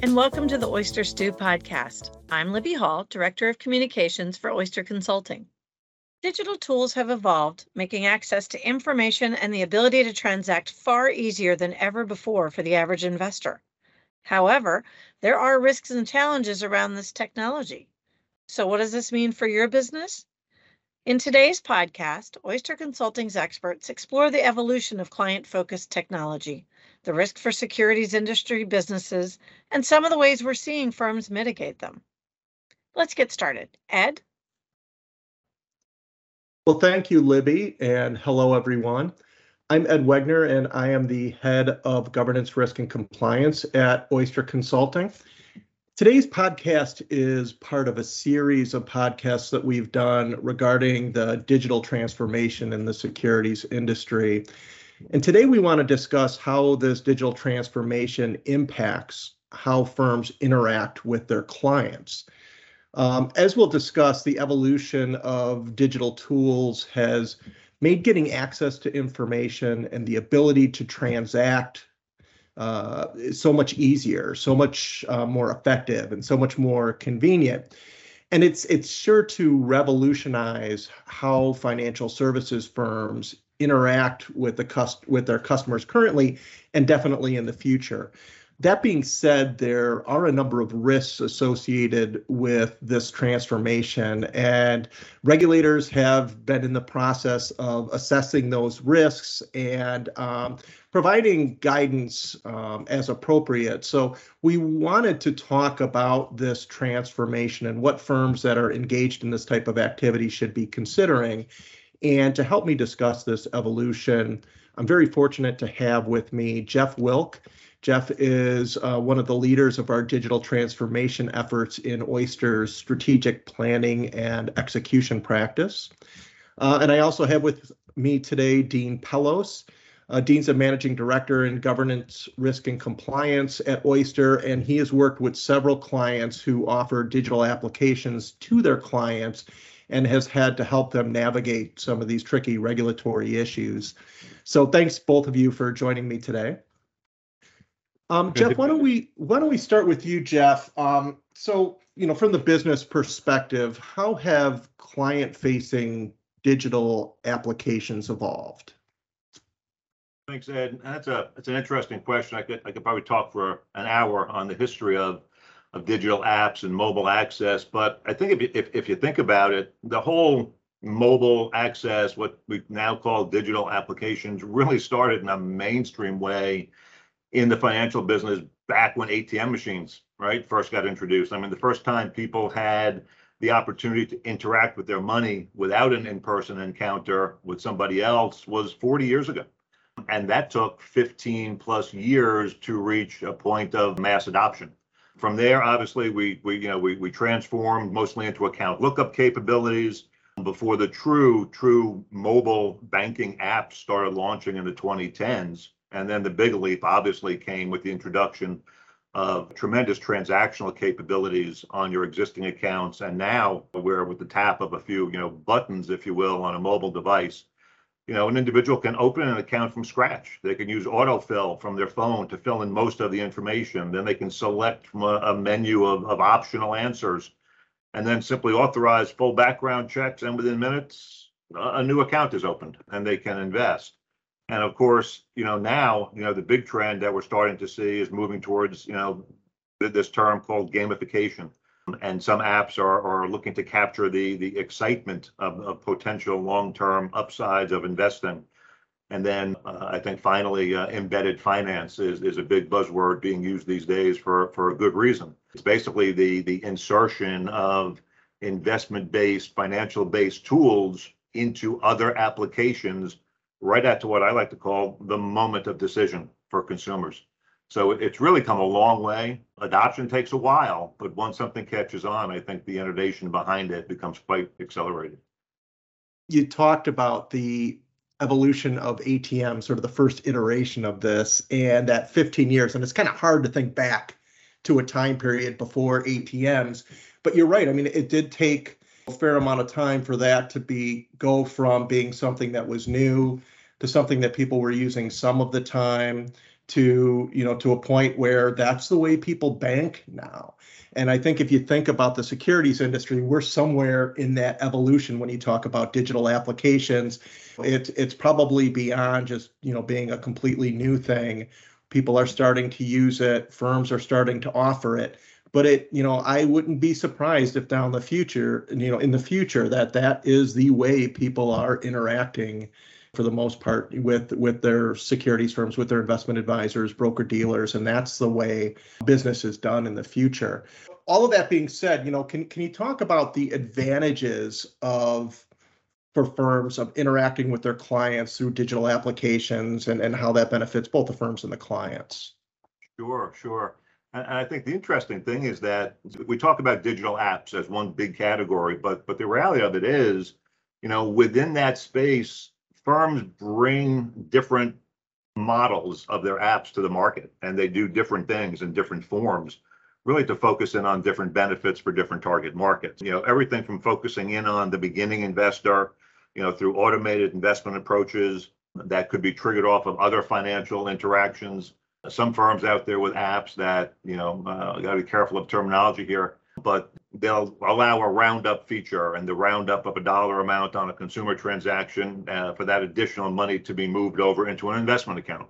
and welcome to the Oyster Stew podcast. I'm Libby Hall, Director of Communications for Oyster Consulting. Digital tools have evolved, making access to information and the ability to transact far easier than ever before for the average investor. However, there are risks and challenges around this technology. So, what does this mean for your business? In today's podcast, Oyster Consulting's experts explore the evolution of client focused technology, the risk for securities industry businesses, and some of the ways we're seeing firms mitigate them. Let's get started. Ed? Well, thank you, Libby, and hello, everyone. I'm Ed Wegner, and I am the head of governance, risk, and compliance at Oyster Consulting. Today's podcast is part of a series of podcasts that we've done regarding the digital transformation in the securities industry. And today we want to discuss how this digital transformation impacts how firms interact with their clients. Um, as we'll discuss, the evolution of digital tools has made getting access to information and the ability to transact uh, so much easier, so much uh, more effective, and so much more convenient. And it's it's sure to revolutionize how financial services firms interact with the cust- with their customers currently and definitely in the future. That being said, there are a number of risks associated with this transformation, and regulators have been in the process of assessing those risks and um, providing guidance um, as appropriate. So, we wanted to talk about this transformation and what firms that are engaged in this type of activity should be considering. And to help me discuss this evolution, I'm very fortunate to have with me Jeff Wilk. Jeff is uh, one of the leaders of our digital transformation efforts in Oyster's strategic planning and execution practice. Uh, and I also have with me today Dean Pelos. Uh, Dean's a managing director in governance, risk, and compliance at Oyster, and he has worked with several clients who offer digital applications to their clients and has had to help them navigate some of these tricky regulatory issues. So thanks both of you for joining me today. Um, Jeff, why don't we why don't we start with you, Jeff? Um, so you know, from the business perspective, how have client-facing digital applications evolved? Thanks, Ed. That's a that's an interesting question. I could I could probably talk for an hour on the history of of digital apps and mobile access. But I think if you, if, if you think about it, the whole mobile access, what we now call digital applications, really started in a mainstream way in the financial business back when ATM machines, right, first got introduced. I mean, the first time people had the opportunity to interact with their money without an in-person encounter with somebody else was 40 years ago. And that took 15 plus years to reach a point of mass adoption. From there, obviously, we we you know we we transformed mostly into account lookup capabilities before the true true mobile banking apps started launching in the 2010s and then the big leap obviously came with the introduction of tremendous transactional capabilities on your existing accounts. And now where with the tap of a few, you know, buttons, if you will, on a mobile device, you know, an individual can open an account from scratch. They can use autofill from their phone to fill in most of the information. Then they can select from a, a menu of, of optional answers and then simply authorize full background checks. And within minutes, a new account is opened and they can invest. And of course, you know, now, you know, the big trend that we're starting to see is moving towards, you know, this term called gamification. And some apps are, are looking to capture the, the excitement of, of potential long-term upsides of investing. And then uh, I think finally, uh, embedded finance is, is a big buzzword being used these days for, for a good reason. It's basically the, the insertion of investment-based, financial-based tools into other applications right at to what I like to call the moment of decision for consumers. So it's really come a long way. Adoption takes a while, but once something catches on, I think the innovation behind it becomes quite accelerated. You talked about the evolution of ATM, sort of the first iteration of this, and that 15 years. And it's kind of hard to think back to a time period before ATMs. But you're right. I mean, it did take a fair amount of time for that to be go from being something that was new to something that people were using some of the time to you know to a point where that's the way people bank now. And i think if you think about the securities industry we're somewhere in that evolution when you talk about digital applications. It's it's probably beyond just you know being a completely new thing. People are starting to use it. Firms are starting to offer it. But it you know i wouldn't be surprised if down the future you know in the future that that is the way people are interacting for the most part with with their securities firms with their investment advisors broker dealers and that's the way business is done in the future. All of that being said you know can can you talk about the advantages of for firms of interacting with their clients through digital applications and and how that benefits both the firms and the clients? Sure sure. And I think the interesting thing is that we talk about digital apps as one big category, but but the reality of it is, you know, within that space, firms bring different models of their apps to the market and they do different things in different forms really to focus in on different benefits for different target markets. You know everything from focusing in on the beginning investor you know through automated investment approaches that could be triggered off of other financial interactions. Some firms out there with apps that you know uh, got to be careful of terminology here but they'll allow a roundup feature and the roundup of a dollar amount on a consumer transaction uh, for that additional money to be moved over into an investment account.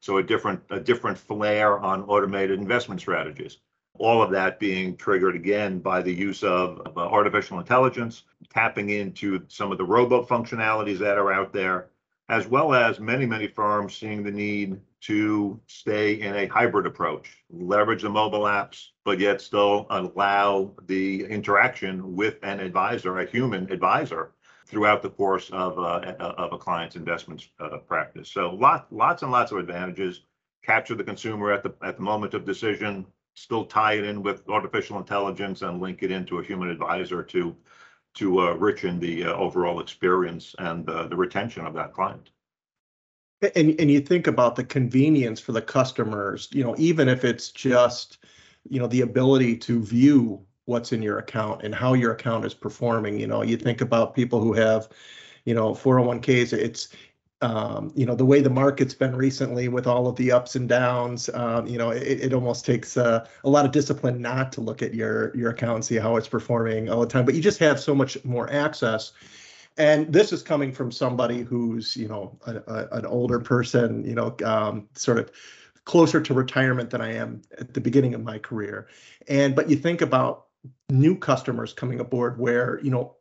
So a different a different flair on automated investment strategies. All of that being triggered again by the use of, of uh, artificial intelligence, tapping into some of the robo functionalities that are out there, as well as many, many firms seeing the need to stay in a hybrid approach, leverage the mobile apps, but yet still allow the interaction with an advisor, a human advisor, throughout the course of, uh, of a client's investment uh, practice. So lot, lots and lots of advantages. Capture the consumer at the at the moment of decision, still tie it in with artificial intelligence and link it into a human advisor to to uh, richen the uh, overall experience and uh, the retention of that client. And and you think about the convenience for the customers, you know, even if it's just, you know, the ability to view what's in your account and how your account is performing. You know, you think about people who have, you know, 401ks. It's um, you know the way the market's been recently with all of the ups and downs um, you know it, it almost takes uh, a lot of discipline not to look at your your account and see how it's performing all the time but you just have so much more access and this is coming from somebody who's you know a, a, an older person you know um, sort of closer to retirement than i am at the beginning of my career and but you think about new customers coming aboard where you know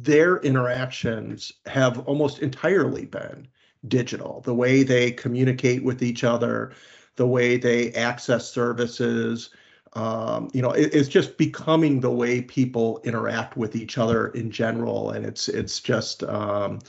their interactions have almost entirely been digital. The way they communicate with each other, the way they access services, um, you know, it, it's just becoming the way people interact with each other in general, and it's it's just. Um,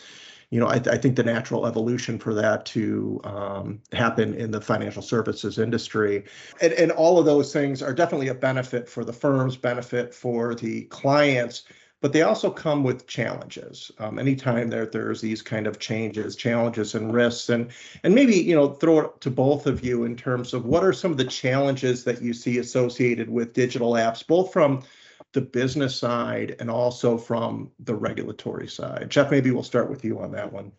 you know, I, I, think the natural evolution for that to um, happen in the financial services industry, and, and all of those things are definitely a benefit for the firms, benefit for the clients, but they also come with challenges. Um, anytime there there's these kind of changes, challenges and risks, and and maybe you know throw it to both of you in terms of what are some of the challenges that you see associated with digital apps, both from the business side and also from the regulatory side. Jeff, maybe we'll start with you on that one.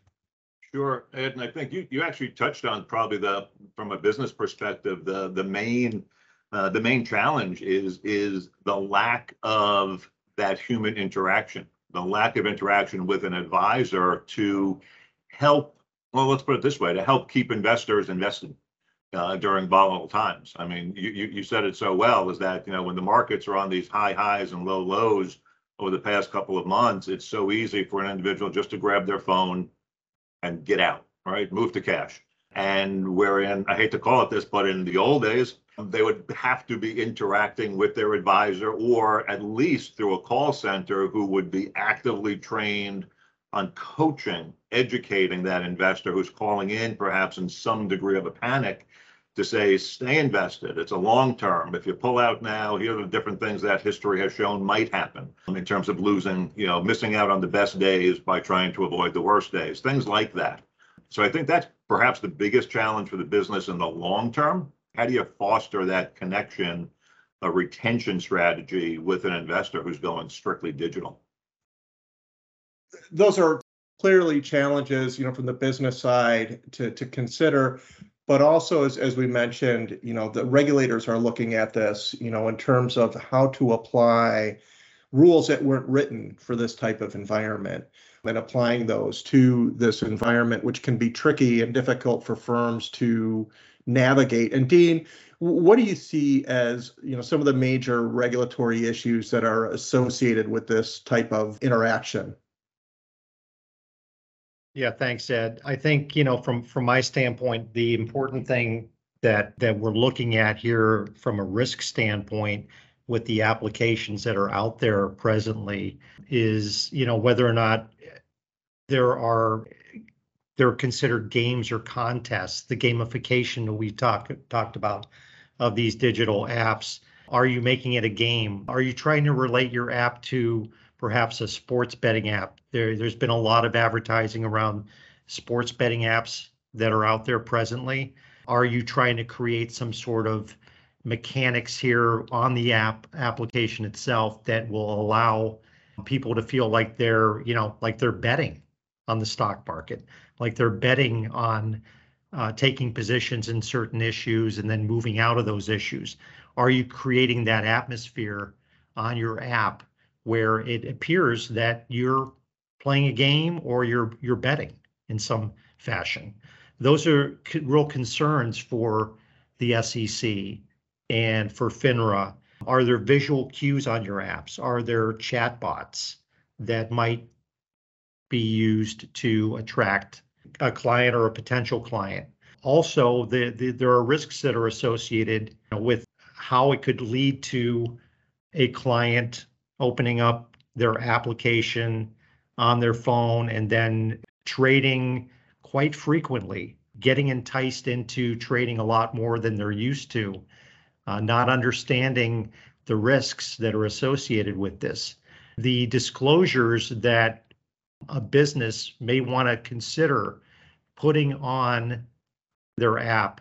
Sure, Ed, and I think you you actually touched on probably the from a business perspective the the main uh, the main challenge is is the lack of that human interaction, the lack of interaction with an advisor to help, well, let's put it this way, to help keep investors invested uh, during volatile times. I mean, you, you, you said it so well is that, you know, when the markets are on these high highs and low lows over the past couple of months, it's so easy for an individual just to grab their phone and get out, right? Move to cash. And wherein, I hate to call it this, but in the old days, they would have to be interacting with their advisor or at least through a call center who would be actively trained on coaching, educating that investor who's calling in perhaps in some degree of a panic to say, stay invested. It's a long term. If you pull out now, here are the different things that history has shown might happen in terms of losing, you know, missing out on the best days by trying to avoid the worst days, things like that. So I think that's perhaps the biggest challenge for the business in the long term how do you foster that connection, a retention strategy with an investor who's going strictly digital? Those are clearly challenges, you know, from the business side to to consider. but also as, as we mentioned, you know, the regulators are looking at this, you know, in terms of how to apply rules that weren't written for this type of environment and applying those to this environment, which can be tricky and difficult for firms to navigate. And Dean, what do you see as you know some of the major regulatory issues that are associated with this type of interaction? Yeah, thanks, Ed. I think, you know, from from my standpoint, the important thing that that we're looking at here from a risk standpoint with the applications that are out there presently is, you know, whether or not there are they're considered games or contests, the gamification that we talked talked about of these digital apps. Are you making it a game? Are you trying to relate your app to perhaps a sports betting app. There, there's been a lot of advertising around sports betting apps that are out there presently. Are you trying to create some sort of mechanics here on the app application itself that will allow people to feel like they're, you know, like they're betting on the stock market, like they're betting on uh, taking positions in certain issues and then moving out of those issues? Are you creating that atmosphere on your app where it appears that you're playing a game or you're you're betting in some fashion. Those are real concerns for the SEC and for FINRA. Are there visual cues on your apps? Are there chatbots that might be used to attract a client or a potential client? Also, the, the, there are risks that are associated with how it could lead to a client opening up their application on their phone and then trading quite frequently, getting enticed into trading a lot more than they're used to, uh, not understanding the risks that are associated with this. The disclosures that a business may want to consider putting on their app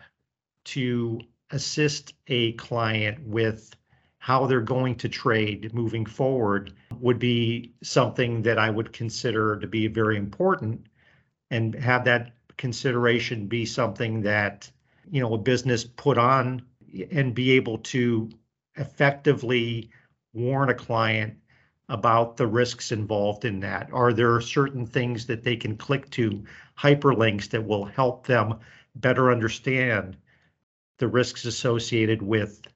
to assist a client with how they're going to trade moving forward would be something that I would consider to be very important and have that consideration be something that you know a business put on and be able to effectively warn a client about the risks involved in that are there certain things that they can click to hyperlinks that will help them better understand the risks associated with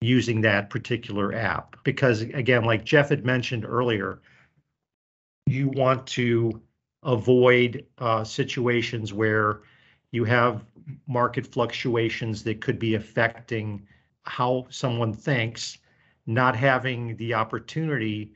using that particular app. Because again, like Jeff had mentioned earlier, you want to avoid uh, situations where you have market fluctuations that could be affecting how someone thinks, not having the opportunity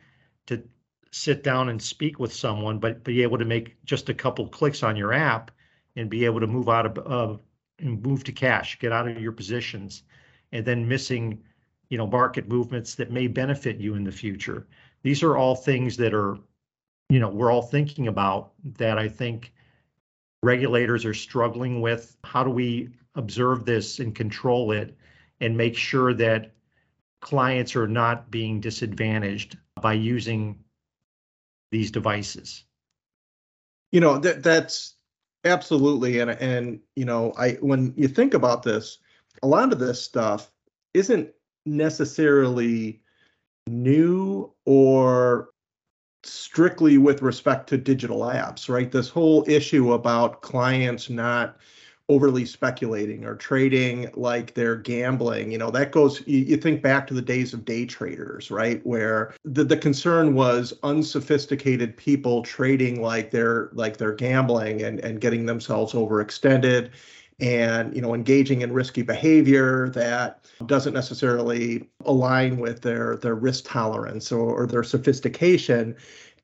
to sit down and speak with someone, but be able to make just a couple clicks on your app and be able to move out of, of and move to cash, get out of your positions, and then missing you know, market movements that may benefit you in the future. These are all things that are, you know, we're all thinking about that I think regulators are struggling with. How do we observe this and control it and make sure that clients are not being disadvantaged by using these devices? You know, that that's absolutely and and you know, I when you think about this, a lot of this stuff isn't necessarily new or strictly with respect to digital apps, right? This whole issue about clients not overly speculating or trading like they're gambling, you know, that goes, you, you, think back to the days of day traders, right? Where the, the concern was unsophisticated people trading like they're like they're gambling and, and getting themselves overextended and you know engaging in risky behavior that doesn't necessarily align with their their risk tolerance or, or their sophistication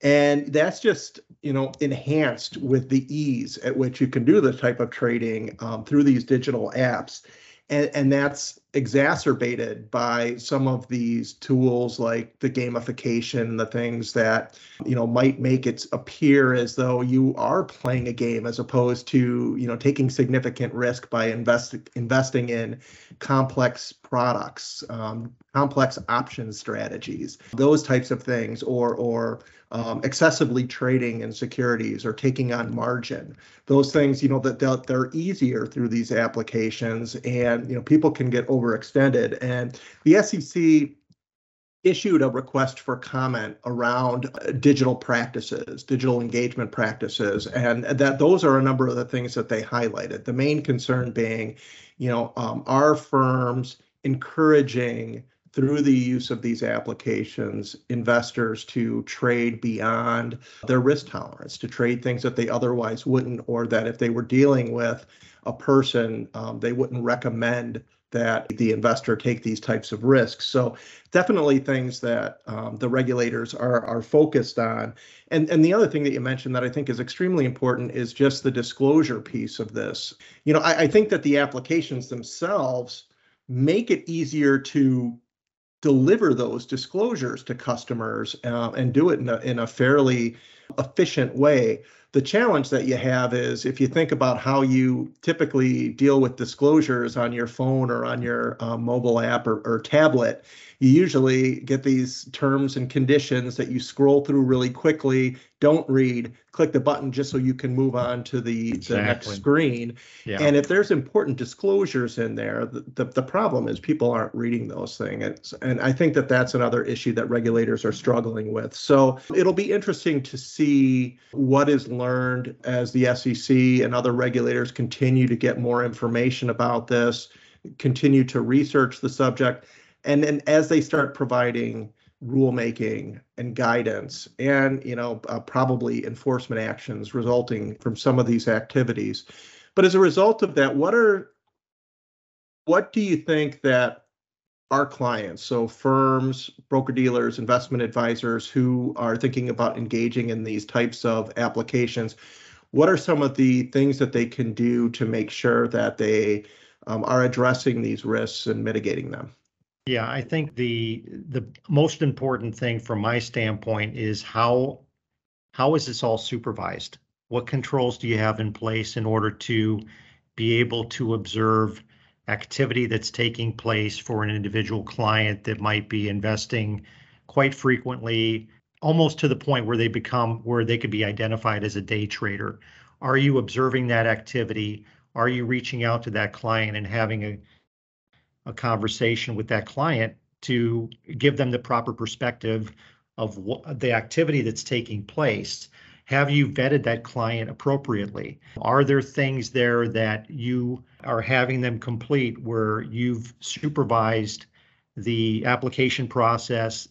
and that's just you know enhanced with the ease at which you can do this type of trading um, through these digital apps. And, and that's exacerbated by some of these tools like the gamification the things that you know might make it appear as though you are playing a game as opposed to you know taking significant risk by invest, investing in complex products. Um, complex option strategies, those types of things, or or um, excessively trading in securities or taking on margin. Those things, you know, that they're, they're easier through these applications, and you know, people can get overextended. And the SEC issued a request for comment around uh, digital practices, digital engagement practices, and that those are a number of the things that they highlighted. The main concern being, you know, um, are firms encouraging through the use of these applications investors to trade beyond their risk tolerance, to trade things that they otherwise wouldn't, or that if they were dealing with a person, um, they wouldn't recommend that the investor take these types of risks. So definitely things that um, the regulators are are focused on. And and the other thing that you mentioned that I think is extremely important is just the disclosure piece of this. You know, I, I think that the applications themselves make it easier to deliver those disclosures to customers uh, and do it in a, in a fairly efficient way. The challenge that you have is if you think about how you typically deal with disclosures on your phone or on your uh, mobile app or, or tablet, you usually get these terms and conditions that you scroll through really quickly, don't read, click the button just so you can move on to the, the next screen. Yeah. And if there's important disclosures in there, the, the, the problem is people aren't reading those things. And I think that that's another issue that regulators are struggling with. So it'll be interesting to see what is learned as the SEC and other regulators continue to get more information about this, continue to research the subject and then as they start providing rulemaking and guidance and you know uh, probably enforcement actions resulting from some of these activities. But as a result of that what are what do you think that our clients so firms broker dealers investment advisors who are thinking about engaging in these types of applications what are some of the things that they can do to make sure that they um, are addressing these risks and mitigating them yeah, I think the the most important thing from my standpoint is how how is this all supervised? What controls do you have in place in order to be able to observe activity that's taking place for an individual client that might be investing quite frequently, almost to the point where they become where they could be identified as a day trader. Are you observing that activity? Are you reaching out to that client and having a a conversation with that client to give them the proper perspective of what the activity that's taking place. Have you vetted that client appropriately? Are there things there that you are having them complete where you've supervised the application process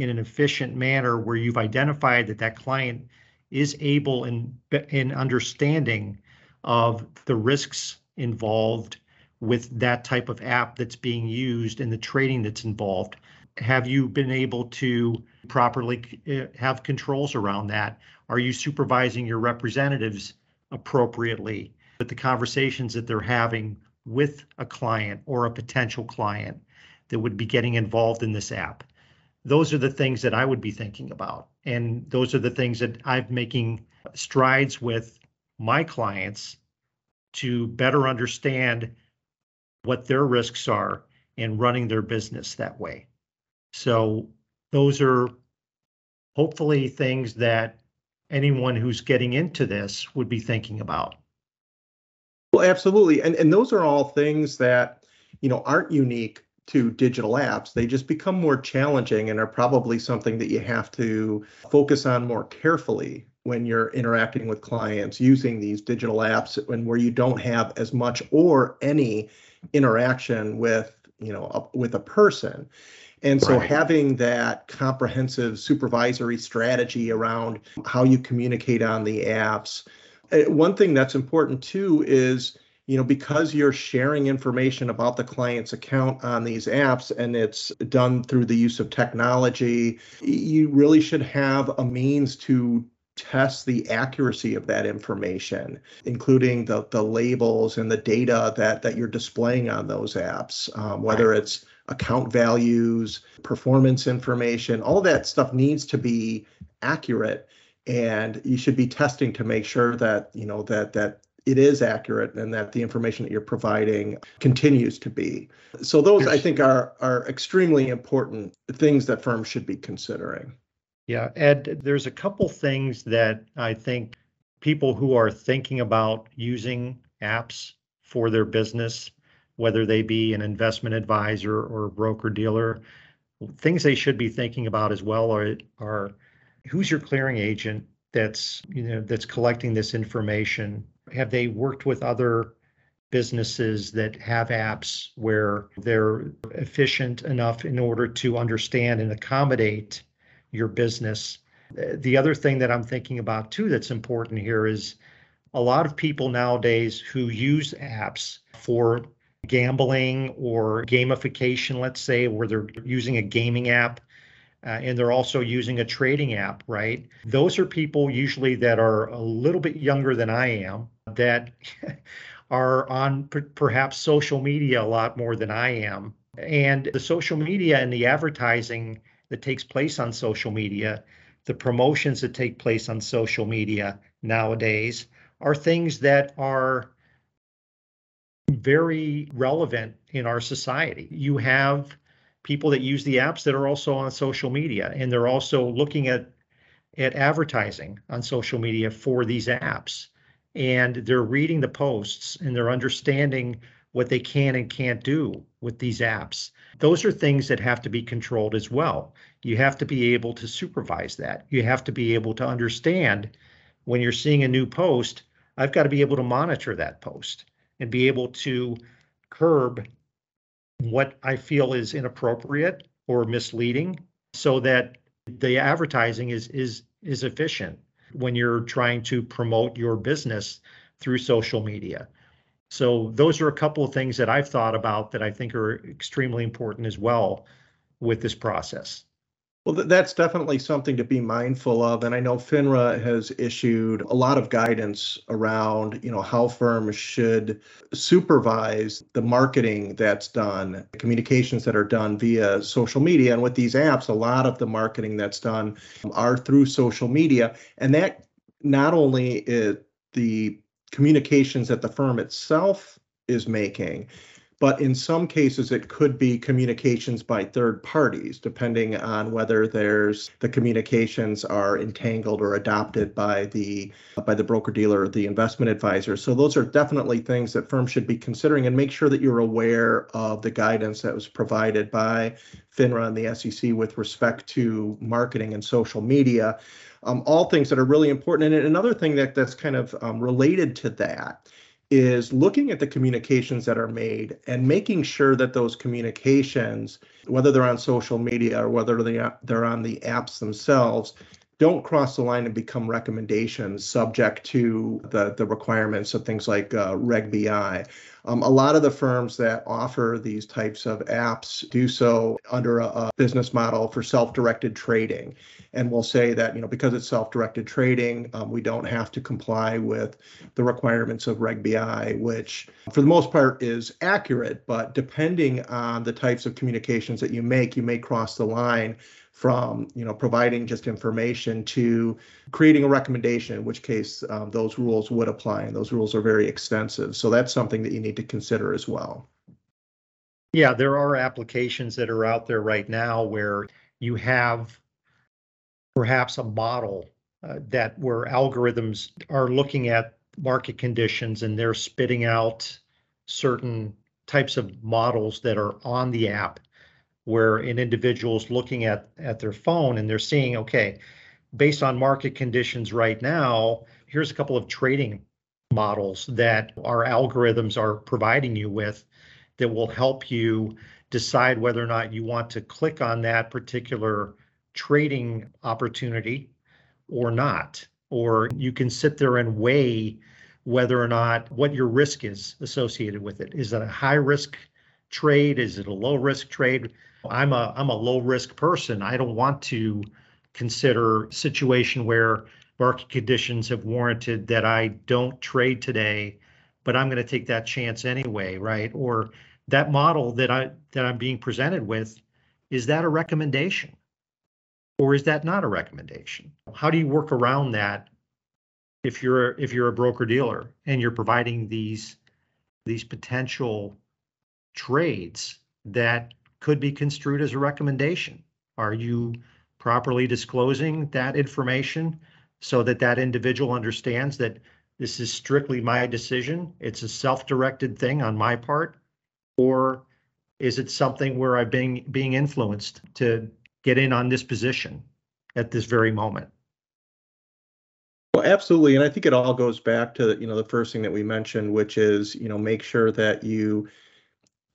in an efficient manner where you've identified that that client is able in in understanding of the risks involved with that type of app that's being used and the trading that's involved? Have you been able to properly uh, have controls around that? Are you supervising your representatives appropriately with the conversations that they're having with a client or a potential client that would be getting involved in this app? Those are the things that I would be thinking about. And those are the things that I'm making strides with my clients to better understand what their risks are in running their business that way. So those are hopefully things that anyone who's getting into this would be thinking about. Well, absolutely. And and those are all things that, you know, aren't unique to digital apps. They just become more challenging and are probably something that you have to focus on more carefully when you're interacting with clients using these digital apps and where you don't have as much or any interaction with you know a, with a person and so right. having that comprehensive supervisory strategy around how you communicate on the apps uh, one thing that's important too is you know because you're sharing information about the client's account on these apps and it's done through the use of technology you really should have a means to test the accuracy of that information, including the, the labels and the data that, that you're displaying on those apps, um, whether it's account values, performance information, all that stuff needs to be accurate. And you should be testing to make sure that, you know, that that it is accurate and that the information that you're providing continues to be. So those I think are are extremely important things that firms should be considering. Yeah, Ed, there's a couple things that I think people who are thinking about using apps for their business, whether they be an investment advisor or a broker dealer, things they should be thinking about as well are, are who's your clearing agent that's you know that's collecting this information? Have they worked with other businesses that have apps where they're efficient enough in order to understand and accommodate your business the other thing that i'm thinking about too that's important here is a lot of people nowadays who use apps for gambling or gamification let's say where they're using a gaming app uh, and they're also using a trading app, right? Those are people usually that are a little bit younger than I am that are on per- perhaps social media a lot more than I am. And the social media and the advertising that takes place on social media, the promotions that take place on social media nowadays are things that are very relevant in our society. You have people that use the apps that are also on social media and they're also looking at at advertising on social media for these apps and they're reading the posts and they're understanding what they can and can't do with these apps those are things that have to be controlled as well you have to be able to supervise that you have to be able to understand when you're seeing a new post i've got to be able to monitor that post and be able to curb what I feel is inappropriate or misleading so that the advertising is is is efficient when you're trying to promote your business through social media. So those are a couple of things that I've thought about that I think are extremely important as well with this process. Well, that's definitely something to be mindful of. And I know FINRA has issued a lot of guidance around, you know, how firms should supervise the marketing that's done, communications that are done via social media. And with these apps, a lot of the marketing that's done um, are through social media. And that not only is the communications that the firm itself is making, but in some cases it could be communications by third parties depending on whether there's the communications are entangled or adopted by the by the broker dealer or the investment advisor. So those are definitely things that firms should be considering and make sure that you're aware of the guidance that was provided by FINRA and the SEC with respect to marketing and social media. Um, all things that are really important. And another thing that that's kind of um, related to that is looking at the communications that are made and making sure that those communications, whether they're on social media or whether they are, they're on the apps themselves, don't cross the line and become recommendations subject to the, the requirements of things like uh, Reg BI. Um, a lot of the firms that offer these types of apps do so under a, a business model for self-directed trading, and we'll say that you know because it's self-directed trading, um, we don't have to comply with the requirements of Reg BI, which for the most part is accurate, but depending on the types of communications that you make, you may cross the line from you know providing just information to creating a recommendation in which case um, those rules would apply and those rules are very extensive. So that's something that you need to consider as well. Yeah there are applications that are out there right now where you have perhaps a model uh, that where algorithms are looking at market conditions and they're spitting out certain types of models that are on the app where an individual's looking at at their phone and they're seeing, okay, based on market conditions right now, here's a couple of trading models that our algorithms are providing you with that will help you decide whether or not you want to click on that particular trading opportunity or not. Or you can sit there and weigh whether or not what your risk is associated with it. Is it a high risk trade? Is it a low risk trade? I'm a I'm a low risk person. I don't want to consider situation where market conditions have warranted that I don't trade today, but I'm going to take that chance anyway, right? Or that model that I that I'm being presented with, is that a recommendation? Or is that not a recommendation? How do you work around that if you're if you're a broker dealer and you're providing these these potential trades that could be construed as a recommendation are you properly disclosing that information so that that individual understands that this is strictly my decision it's a self-directed thing on my part or is it something where i'm being being influenced to get in on this position at this very moment Well, absolutely. And I think it all goes back to, you know, the first thing that we mentioned, which is, you know, make sure that you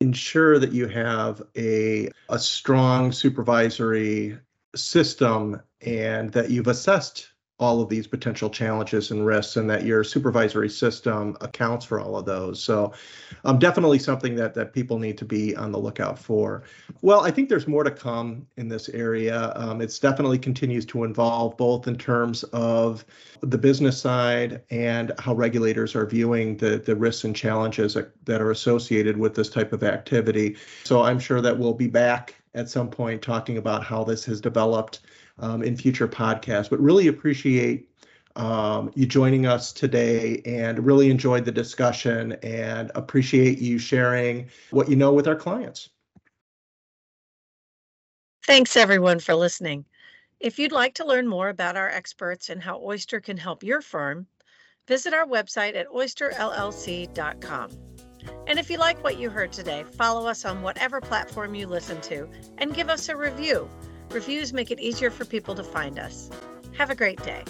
ensure that you have a, a strong supervisory system and that you've assessed all of these potential challenges and risks and that your supervisory system accounts for all of those. So um, definitely something that that people need to be on the lookout for. Well, I think there's more to come in this area. Um, it's definitely continues to evolve both in terms of the business side and how regulators are viewing the, the risks and challenges that, that are associated with this type of activity. So I'm sure that we'll be back at some point talking about how this has developed um, in future podcasts. But really appreciate um, you joining us today and really enjoyed the discussion and appreciate you sharing what you know with our clients. Thanks everyone for listening. If you'd like to learn more about our experts and how Oyster can help your firm, visit our website at oysterllc.com. And if you like what you heard today, follow us on whatever platform you listen to and give us a review. Reviews make it easier for people to find us. Have a great day.